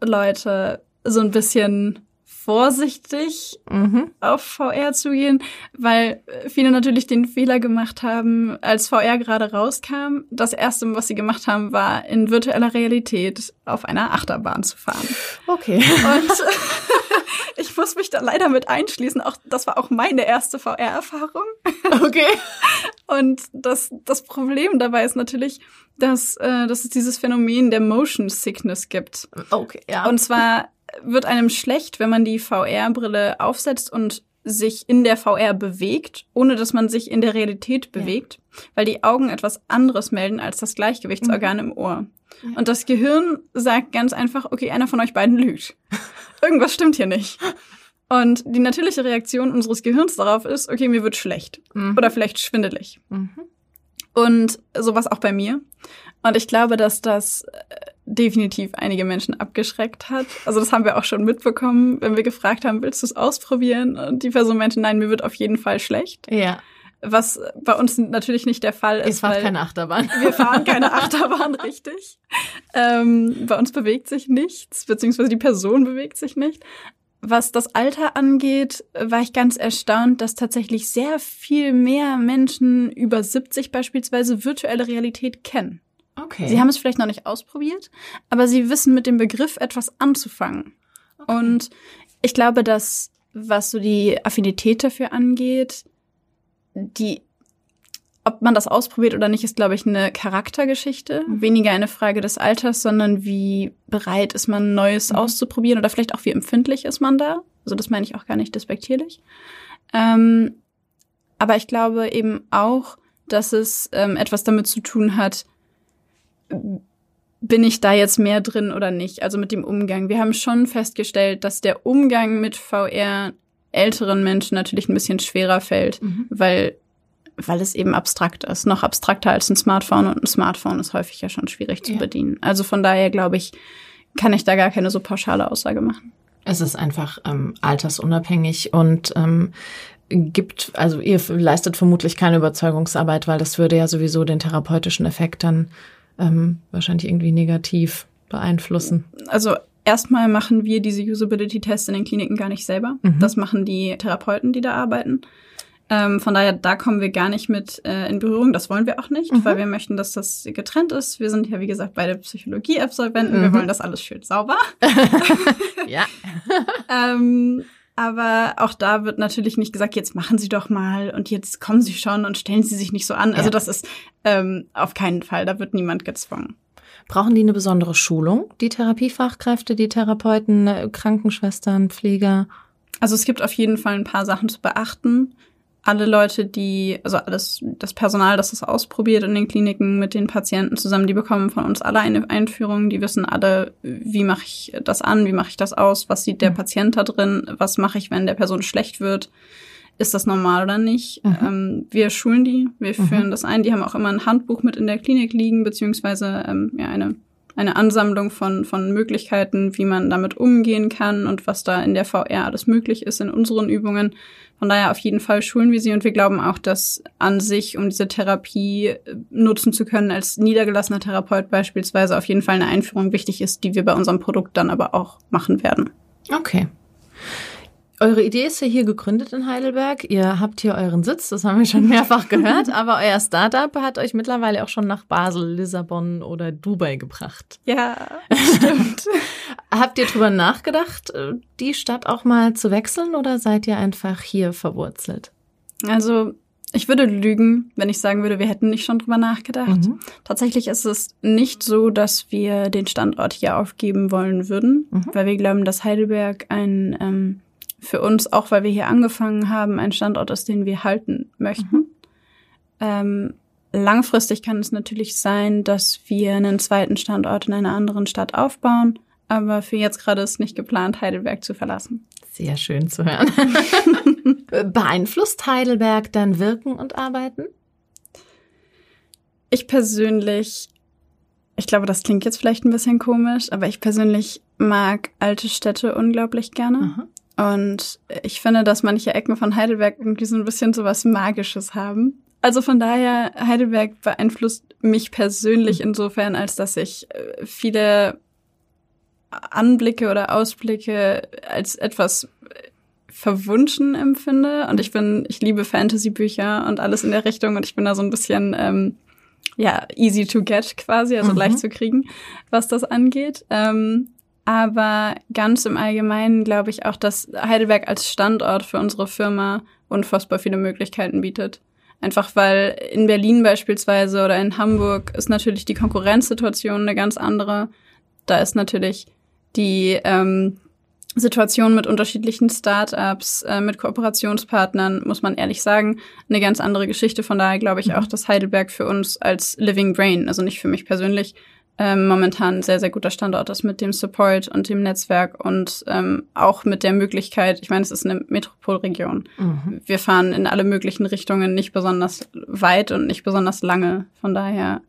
Leute so ein bisschen vorsichtig mhm. auf VR zu gehen, weil viele natürlich den Fehler gemacht haben, als VR gerade rauskam. Das erste, was sie gemacht haben, war in virtueller Realität auf einer Achterbahn zu fahren. Okay. Und ich muss mich da leider mit einschließen. Auch das war auch meine erste VR-Erfahrung. Okay. Und das, das Problem dabei ist natürlich, dass, äh, dass es dieses Phänomen der Motion Sickness gibt. Okay, ja. Und zwar wird einem schlecht, wenn man die VR-Brille aufsetzt und sich in der VR bewegt, ohne dass man sich in der Realität bewegt, ja. weil die Augen etwas anderes melden als das Gleichgewichtsorgan mhm. im Ohr. Ja. Und das Gehirn sagt ganz einfach, okay, einer von euch beiden lügt. Irgendwas stimmt hier nicht. Und die natürliche Reaktion unseres Gehirns darauf ist, okay, mir wird schlecht mhm. oder vielleicht schwindelig. Mhm. Und sowas auch bei mir. Und ich glaube, dass das äh, definitiv einige Menschen abgeschreckt hat. Also das haben wir auch schon mitbekommen, wenn wir gefragt haben, willst du es ausprobieren? Und die Person meinte, nein, mir wird auf jeden Fall schlecht. Ja. Was bei uns natürlich nicht der Fall ist. Ihr fahrt keine Achterbahn. Wir fahren keine Achterbahn, richtig. Ähm, bei uns bewegt sich nichts, beziehungsweise die Person bewegt sich nicht. Was das Alter angeht, war ich ganz erstaunt, dass tatsächlich sehr viel mehr Menschen über 70 beispielsweise virtuelle Realität kennen. Okay. Sie haben es vielleicht noch nicht ausprobiert, aber sie wissen mit dem Begriff etwas anzufangen. Okay. Und ich glaube, dass was so die Affinität dafür angeht, die ob man das ausprobiert oder nicht, ist, glaube ich, eine Charaktergeschichte. Mhm. Weniger eine Frage des Alters, sondern wie bereit ist man, Neues mhm. auszuprobieren oder vielleicht auch wie empfindlich ist man da. Also das meine ich auch gar nicht despektierlich. Ähm, aber ich glaube eben auch, dass es ähm, etwas damit zu tun hat, bin ich da jetzt mehr drin oder nicht? Also mit dem Umgang. Wir haben schon festgestellt, dass der Umgang mit VR älteren Menschen natürlich ein bisschen schwerer fällt, mhm. weil weil es eben abstrakt ist, noch abstrakter als ein Smartphone und ein Smartphone ist häufig ja schon schwierig zu ja. bedienen. Also von daher glaube ich, kann ich da gar keine so pauschale Aussage machen. Es ist einfach ähm, altersunabhängig und ähm, gibt, also ihr leistet vermutlich keine Überzeugungsarbeit, weil das würde ja sowieso den therapeutischen Effekt dann ähm, wahrscheinlich irgendwie negativ beeinflussen. Also erstmal machen wir diese Usability-Tests in den Kliniken gar nicht selber. Mhm. Das machen die Therapeuten, die da arbeiten. Ähm, von daher, da kommen wir gar nicht mit äh, in Berührung. Das wollen wir auch nicht, mhm. weil wir möchten, dass das getrennt ist. Wir sind ja, wie gesagt, beide Psychologie-Absolventen. Mhm. Wir wollen das alles schön sauber. ja. ähm, aber auch da wird natürlich nicht gesagt, jetzt machen Sie doch mal und jetzt kommen Sie schon und stellen Sie sich nicht so an. Also das ist ähm, auf keinen Fall. Da wird niemand gezwungen. Brauchen die eine besondere Schulung, die Therapiefachkräfte, die Therapeuten, äh, Krankenschwestern, Pfleger? Also es gibt auf jeden Fall ein paar Sachen zu beachten alle Leute, die, also alles, das Personal, das es ausprobiert in den Kliniken mit den Patienten zusammen, die bekommen von uns alle eine Einführung. Die wissen alle, wie mache ich das an, wie mache ich das aus, was sieht der mhm. Patient da drin, was mache ich, wenn der Person schlecht wird. Ist das normal oder nicht? Mhm. Ähm, wir schulen die, wir mhm. führen das ein. Die haben auch immer ein Handbuch mit in der Klinik liegen, beziehungsweise ähm, ja, eine eine Ansammlung von, von Möglichkeiten, wie man damit umgehen kann und was da in der VR alles möglich ist in unseren Übungen. Von daher auf jeden Fall schulen wir sie und wir glauben auch, dass an sich, um diese Therapie äh, nutzen zu können, als niedergelassener Therapeut beispielsweise auf jeden Fall eine Einführung wichtig ist, die wir bei unserem Produkt dann aber auch machen werden. Okay. Eure Idee ist ja hier gegründet in Heidelberg. Ihr habt hier euren Sitz, das haben wir schon mehrfach gehört, aber euer Startup hat euch mittlerweile auch schon nach Basel, Lissabon oder Dubai gebracht. Ja, stimmt. habt ihr drüber nachgedacht, die Stadt auch mal zu wechseln oder seid ihr einfach hier verwurzelt? Also ich würde lügen, wenn ich sagen würde, wir hätten nicht schon drüber nachgedacht. Mhm. Tatsächlich ist es nicht so, dass wir den Standort hier aufgeben wollen würden, mhm. weil wir glauben, dass Heidelberg ein ähm, für uns, auch weil wir hier angefangen haben, ein Standort ist, den wir halten möchten. Mhm. Ähm, langfristig kann es natürlich sein, dass wir einen zweiten Standort in einer anderen Stadt aufbauen, aber für jetzt gerade ist nicht geplant, Heidelberg zu verlassen. Sehr schön zu hören. Beeinflusst Heidelberg dein Wirken und Arbeiten? Ich persönlich, ich glaube, das klingt jetzt vielleicht ein bisschen komisch, aber ich persönlich mag alte Städte unglaublich gerne. Mhm. Und ich finde, dass manche Ecken von Heidelberg irgendwie so ein bisschen so was Magisches haben. Also von daher, Heidelberg beeinflusst mich persönlich mhm. insofern, als dass ich äh, viele Anblicke oder Ausblicke als etwas verwunschen empfinde. Und ich bin, ich liebe Fantasy-Bücher und alles in der Richtung und ich bin da so ein bisschen, ähm, ja, easy to get quasi, also mhm. leicht zu kriegen, was das angeht. Ähm, aber ganz im Allgemeinen glaube ich auch, dass Heidelberg als Standort für unsere Firma unfassbar viele Möglichkeiten bietet. Einfach weil in Berlin beispielsweise oder in Hamburg ist natürlich die Konkurrenzsituation eine ganz andere. Da ist natürlich die ähm, Situation mit unterschiedlichen Startups, äh, mit Kooperationspartnern, muss man ehrlich sagen, eine ganz andere Geschichte. Von daher glaube ich mhm. auch, dass Heidelberg für uns als Living Brain, also nicht für mich persönlich, ähm, momentan ein sehr, sehr guter Standort ist mit dem Support und dem Netzwerk und ähm, auch mit der Möglichkeit, ich meine, es ist eine Metropolregion. Mhm. Wir fahren in alle möglichen Richtungen nicht besonders weit und nicht besonders lange. Von daher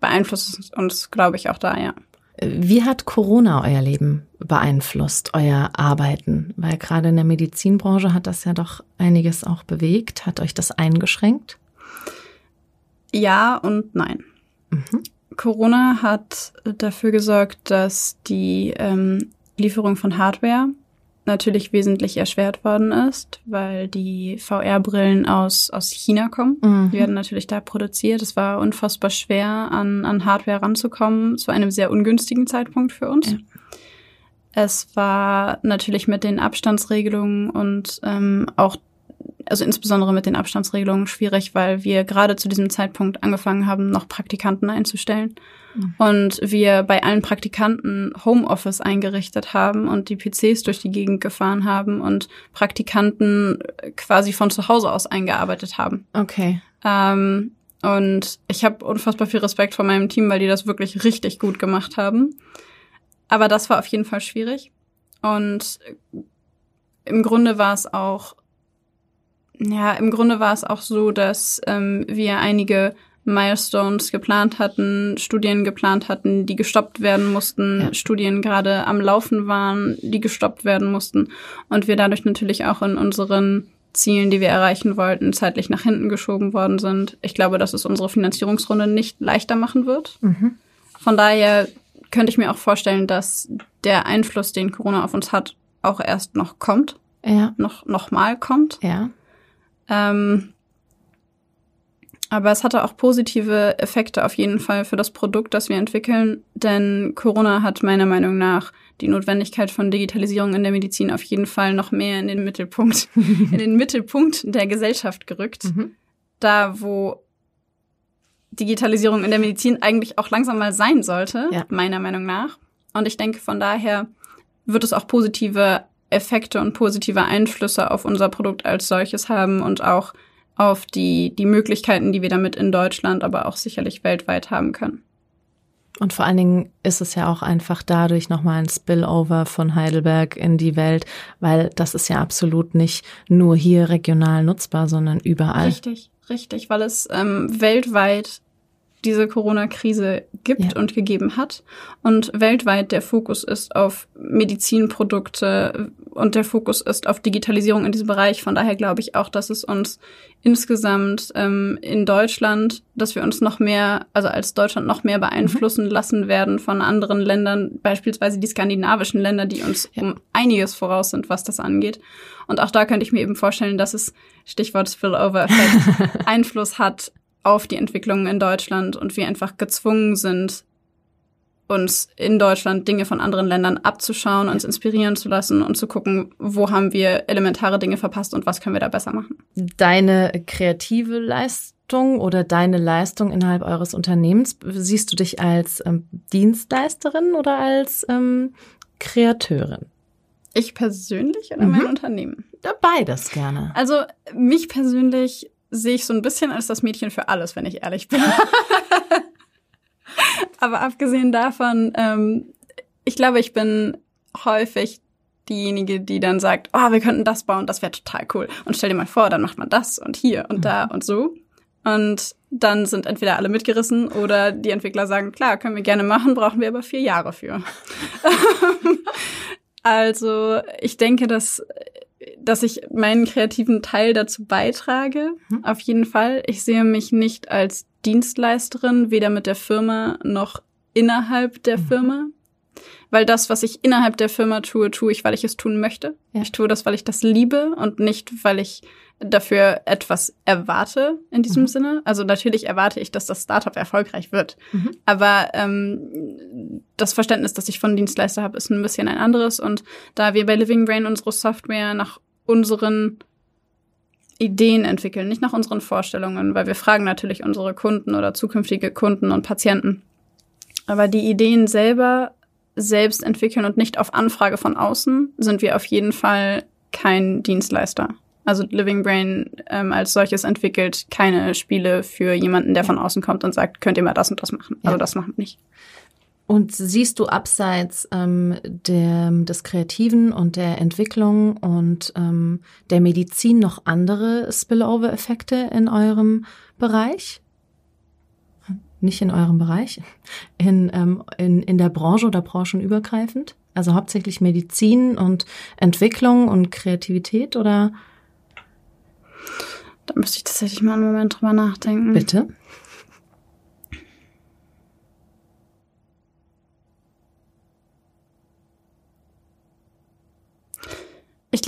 beeinflusst es uns, glaube ich, auch da, ja. Wie hat Corona euer Leben beeinflusst, euer Arbeiten? Weil gerade in der Medizinbranche hat das ja doch einiges auch bewegt. Hat euch das eingeschränkt? Ja und nein. Mhm. Corona hat dafür gesorgt, dass die ähm, Lieferung von Hardware natürlich wesentlich erschwert worden ist, weil die VR-Brillen aus, aus China kommen. Mhm. Die werden natürlich da produziert. Es war unfassbar schwer, an, an Hardware ranzukommen, zu einem sehr ungünstigen Zeitpunkt für uns. Ja. Es war natürlich mit den Abstandsregelungen und ähm, auch, also insbesondere mit den Abstandsregelungen schwierig, weil wir gerade zu diesem Zeitpunkt angefangen haben, noch Praktikanten einzustellen. Mhm. Und wir bei allen Praktikanten Homeoffice eingerichtet haben und die PCs durch die Gegend gefahren haben und Praktikanten quasi von zu Hause aus eingearbeitet haben. Okay. Ähm, und ich habe unfassbar viel Respekt vor meinem Team, weil die das wirklich richtig gut gemacht haben. Aber das war auf jeden Fall schwierig. Und im Grunde war es auch, ja, im Grunde war es auch so, dass ähm, wir einige Milestones geplant hatten, Studien geplant hatten, die gestoppt werden mussten, Ja. Studien gerade am Laufen waren, die gestoppt werden mussten. Und wir dadurch natürlich auch in unseren Zielen, die wir erreichen wollten, zeitlich nach hinten geschoben worden sind. Ich glaube, dass es unsere Finanzierungsrunde nicht leichter machen wird. Mhm. Von daher könnte ich mir auch vorstellen, dass der Einfluss, den Corona auf uns hat, auch erst noch kommt, Ja, noch, noch mal kommt. ja. Ähm, aber es hatte auch positive Effekte auf jeden Fall für das Produkt, das wir entwickeln, denn Corona hat meiner Meinung nach die Notwendigkeit von Digitalisierung in der Medizin auf jeden Fall noch mehr in den Mittelpunkt, in den Mittelpunkt der Gesellschaft gerückt. Mhm. Da, wo Digitalisierung in der Medizin eigentlich auch langsam mal sein sollte, Ja. meiner Meinung nach. Und ich denke, von daher wird es auch positive Effekte und positive Einflüsse auf unser Produkt als solches haben und auch auf die, die Möglichkeiten, die wir damit in Deutschland, aber auch sicherlich weltweit haben können. Und vor allen Dingen ist es ja auch einfach dadurch nochmal ein Spillover von Heidelberg in die Welt, weil das ist ja absolut nicht nur hier regional nutzbar, sondern überall. Richtig, richtig, weil es ähm, weltweit diese Corona-Krise gibt Ja. und gegeben hat und weltweit der Fokus ist auf Medizinprodukte und der Fokus ist auf Digitalisierung in diesem Bereich. Von daher glaube ich auch, dass es uns insgesamt ähm, in Deutschland, dass wir uns noch mehr, also als Deutschland noch mehr beeinflussen lassen werden von anderen Ländern, beispielsweise die skandinavischen Länder, die uns Ja. um einiges voraus sind, was das angeht. Und auch da könnte ich mir eben vorstellen, dass es, Stichwort Spillover-Effekt, Einfluss hat auf die Entwicklungen in Deutschland und wir einfach gezwungen sind, uns in Deutschland Dinge von anderen Ländern abzuschauen, uns inspirieren zu lassen und zu gucken, wo haben wir elementare Dinge verpasst und was können wir da besser machen. Deine kreative Leistung oder deine Leistung innerhalb eures Unternehmens, siehst du dich als ähm, Dienstleisterin oder als ähm, Kreateurin? Ich persönlich oder Mhm. mein Unternehmen? Beides gerne. Also mich persönlich sehe ich so ein bisschen als das Mädchen für alles, wenn ich ehrlich bin. Aber abgesehen davon, ähm, ich glaube, ich bin häufig diejenige, die dann sagt, oh, wir könnten das bauen, das wäre total cool. Und stell dir mal vor, dann macht man das und hier und da und so. Und dann sind entweder alle mitgerissen oder die Entwickler sagen, klar, können wir gerne machen, brauchen wir aber vier Jahre für. also ich denke, dass dass ich meinen kreativen Teil dazu beitrage. Mhm. Auf jeden Fall. Ich sehe mich nicht als Dienstleisterin, weder mit der Firma noch innerhalb der Mhm. Firma. Weil das, was ich innerhalb der Firma tue, tue ich, weil ich es tun möchte. Ja. Ich tue das, weil ich das liebe und nicht, weil ich dafür etwas erwarte in diesem Mhm. Sinne. Also natürlich erwarte ich, dass das Startup erfolgreich wird. Mhm. Aber ähm, das Verständnis, das ich von Dienstleister habe, ist ein bisschen ein anderes. Und da wir bei Living Brain unsere Software nach unseren Ideen entwickeln, nicht nach unseren Vorstellungen, weil wir fragen natürlich unsere Kunden oder zukünftige Kunden und Patienten. Aber die Ideen selber selbst entwickeln und nicht auf Anfrage von außen, sind wir auf jeden Fall kein Dienstleister. Also Living Brain ähm, als solches entwickelt keine Spiele für jemanden, der von außen kommt und sagt, könnt ihr mal das und das machen. Also Ja. das machen wir nicht. Und siehst du abseits ähm, der, des Kreativen und der Entwicklung und ähm, der Medizin noch andere Spillover-Effekte in eurem Bereich? Nicht in eurem Bereich, in, ähm, in, in der Branche oder branchenübergreifend? Also hauptsächlich Medizin und Entwicklung und Kreativität oder Da müsste ich tatsächlich mal einen Moment drüber nachdenken. bitte?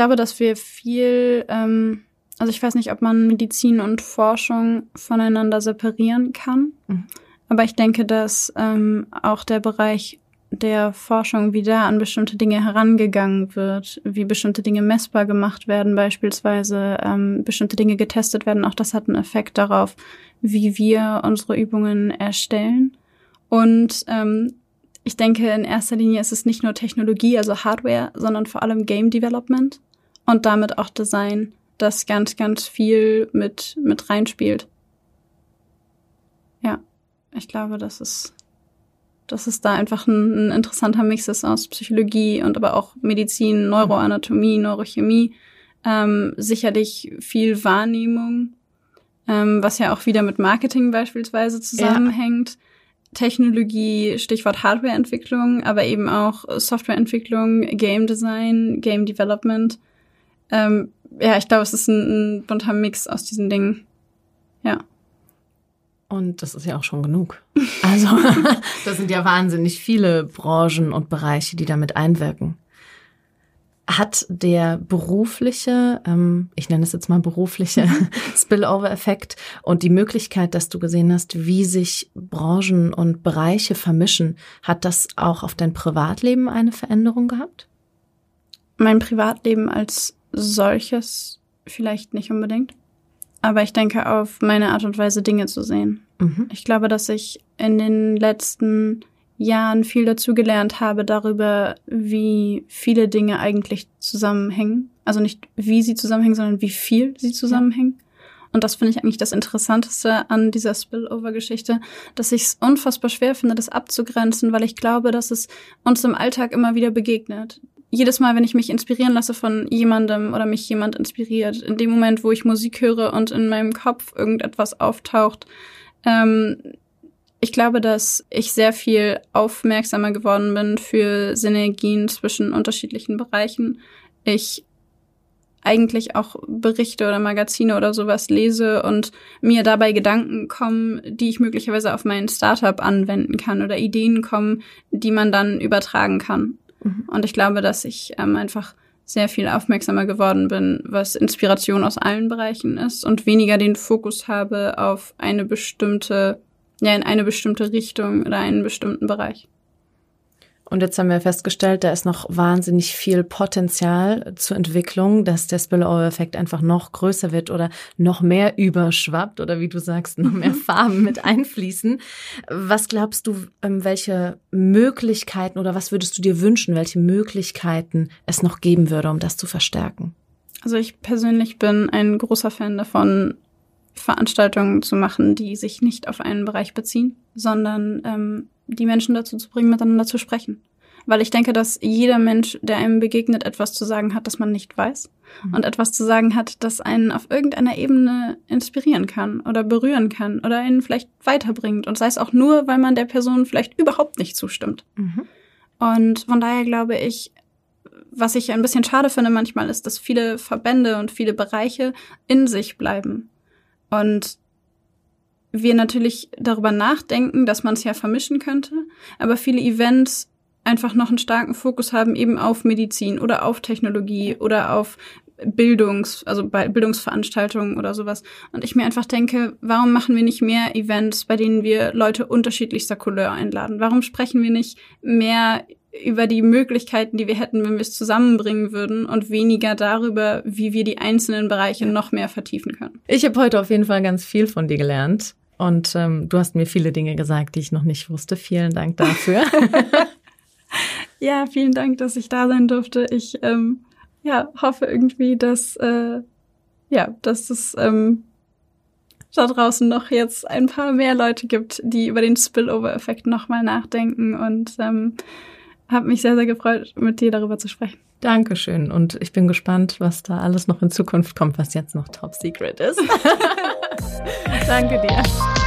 glaube, dass wir viel, ähm, also ich weiß nicht, ob man Medizin und Forschung voneinander separieren kann. Mhm. Aber ich denke, dass ähm, auch der Bereich der Forschung, wie da an bestimmte Dinge herangegangen wird, wie bestimmte Dinge messbar gemacht werden, beispielsweise ähm, bestimmte Dinge getestet werden, auch das hat einen Effekt darauf, wie wir unsere Übungen erstellen. Und ähm, ich denke, in erster Linie ist es nicht nur Technologie, also Hardware, sondern vor allem Game Development und damit auch Design, das ganz, ganz viel mit, mit reinspielt. Ja, ich glaube, das ist dass es da einfach ein, ein, interessanter Mix ist aus Psychologie und aber auch Medizin, Neuroanatomie, Neurochemie, ähm, sicherlich viel Wahrnehmung, ähm, was ja auch wieder mit Marketing beispielsweise zusammenhängt. Ja. Technologie, Stichwort Hardwareentwicklung, aber eben auch Softwareentwicklung, Game Design, Game Development. Ähm, ja, ich glaube, es ist ein, ein bunter Mix aus diesen Dingen. Ja. Und das ist ja auch schon genug. Also, das sind ja wahnsinnig viele Branchen und Bereiche, die damit einwirken. Hat der berufliche, ähm, ich nenne es jetzt mal berufliche Spillover-Effekt und die Möglichkeit, dass du gesehen hast, wie sich Branchen und Bereiche vermischen, hat das auch auf dein Privatleben eine Veränderung gehabt? Mein Privatleben als solches vielleicht nicht unbedingt aber ich denke auf meine Art und Weise Dinge zu sehen. Mhm. Ich glaube, dass ich in den letzten Jahren viel dazugelernt habe darüber, wie viele Dinge eigentlich zusammenhängen. Also nicht wie sie zusammenhängen, sondern wie viel sie zusammenhängen. Ja. Und das finde ich eigentlich das Interessanteste an dieser Spillover-Geschichte, dass ich es unfassbar schwer finde, das abzugrenzen, weil ich glaube, dass es uns im Alltag immer wieder begegnet jedes Mal, wenn ich mich inspirieren lasse von jemandem oder mich jemand inspiriert, in dem Moment, wo ich Musik höre und in meinem Kopf irgendetwas auftaucht, ähm, ich glaube, dass ich sehr viel aufmerksamer geworden bin für Synergien zwischen unterschiedlichen Bereichen. Ich eigentlich auch Berichte oder Magazine oder sowas lese und mir dabei Gedanken kommen, die ich möglicherweise auf mein Startup anwenden kann oder Ideen kommen, die man dann übertragen kann. Mhm. Und ich glaube, dass ich ähm, einfach sehr viel aufmerksamer geworden bin, was Inspiration aus allen Bereichen ist und weniger den Fokus habe auf eine bestimmte, ja, in eine bestimmte Richtung oder einen bestimmten Bereich. Und jetzt haben wir festgestellt, da ist noch wahnsinnig viel Potenzial zur Entwicklung, dass der Spillover-Effekt einfach noch größer wird oder noch mehr überschwappt oder wie du sagst, noch mehr Farben mit einfließen. Was glaubst du, ähm, welche Möglichkeiten oder was würdest du dir wünschen, welche Möglichkeiten es noch geben würde, um das zu verstärken? Also ich persönlich bin ein großer Fan davon, Veranstaltungen zu machen, die sich nicht auf einen Bereich beziehen, sondern ähm, die Menschen dazu zu bringen, miteinander zu sprechen. Weil ich denke, dass jeder Mensch, der einem begegnet, etwas zu sagen hat, das man nicht weiß. Mhm. Und etwas zu sagen hat, das einen auf irgendeiner Ebene inspirieren kann oder berühren kann oder einen vielleicht weiterbringt. Und sei es auch nur, weil man der Person vielleicht überhaupt nicht zustimmt. Mhm. Und von daher glaube ich, was ich ein bisschen schade finde manchmal, ist, dass viele Verbände und viele Bereiche in sich bleiben. Und wir natürlich darüber nachdenken, dass man es ja vermischen könnte, aber viele Events einfach noch einen starken Fokus haben eben auf Medizin oder auf Technologie oder auf Bildungs, also bei Bildungsveranstaltungen oder sowas. Und ich mir einfach denke, warum machen wir nicht mehr Events, bei denen wir Leute unterschiedlichster Couleur einladen? Warum sprechen wir nicht mehr über die Möglichkeiten, die wir hätten, wenn wir es zusammenbringen würden und weniger darüber, wie wir die einzelnen Bereiche noch mehr vertiefen können? Ich habe heute auf jeden Fall ganz viel von dir gelernt. Und ähm, du hast mir viele Dinge gesagt, die ich noch nicht wusste. Vielen Dank dafür. ja, vielen Dank, dass ich da sein durfte. Ich ähm, ja, hoffe irgendwie, dass, äh, ja, dass es ähm, da draußen noch jetzt ein paar mehr Leute gibt, die über den Spillover-Effekt nochmal nachdenken und ähm, habe mich sehr, sehr gefreut, mit dir darüber zu sprechen. Dankeschön und ich bin gespannt, was da alles noch in Zukunft kommt, was jetzt noch Top Secret ist. Danke dir.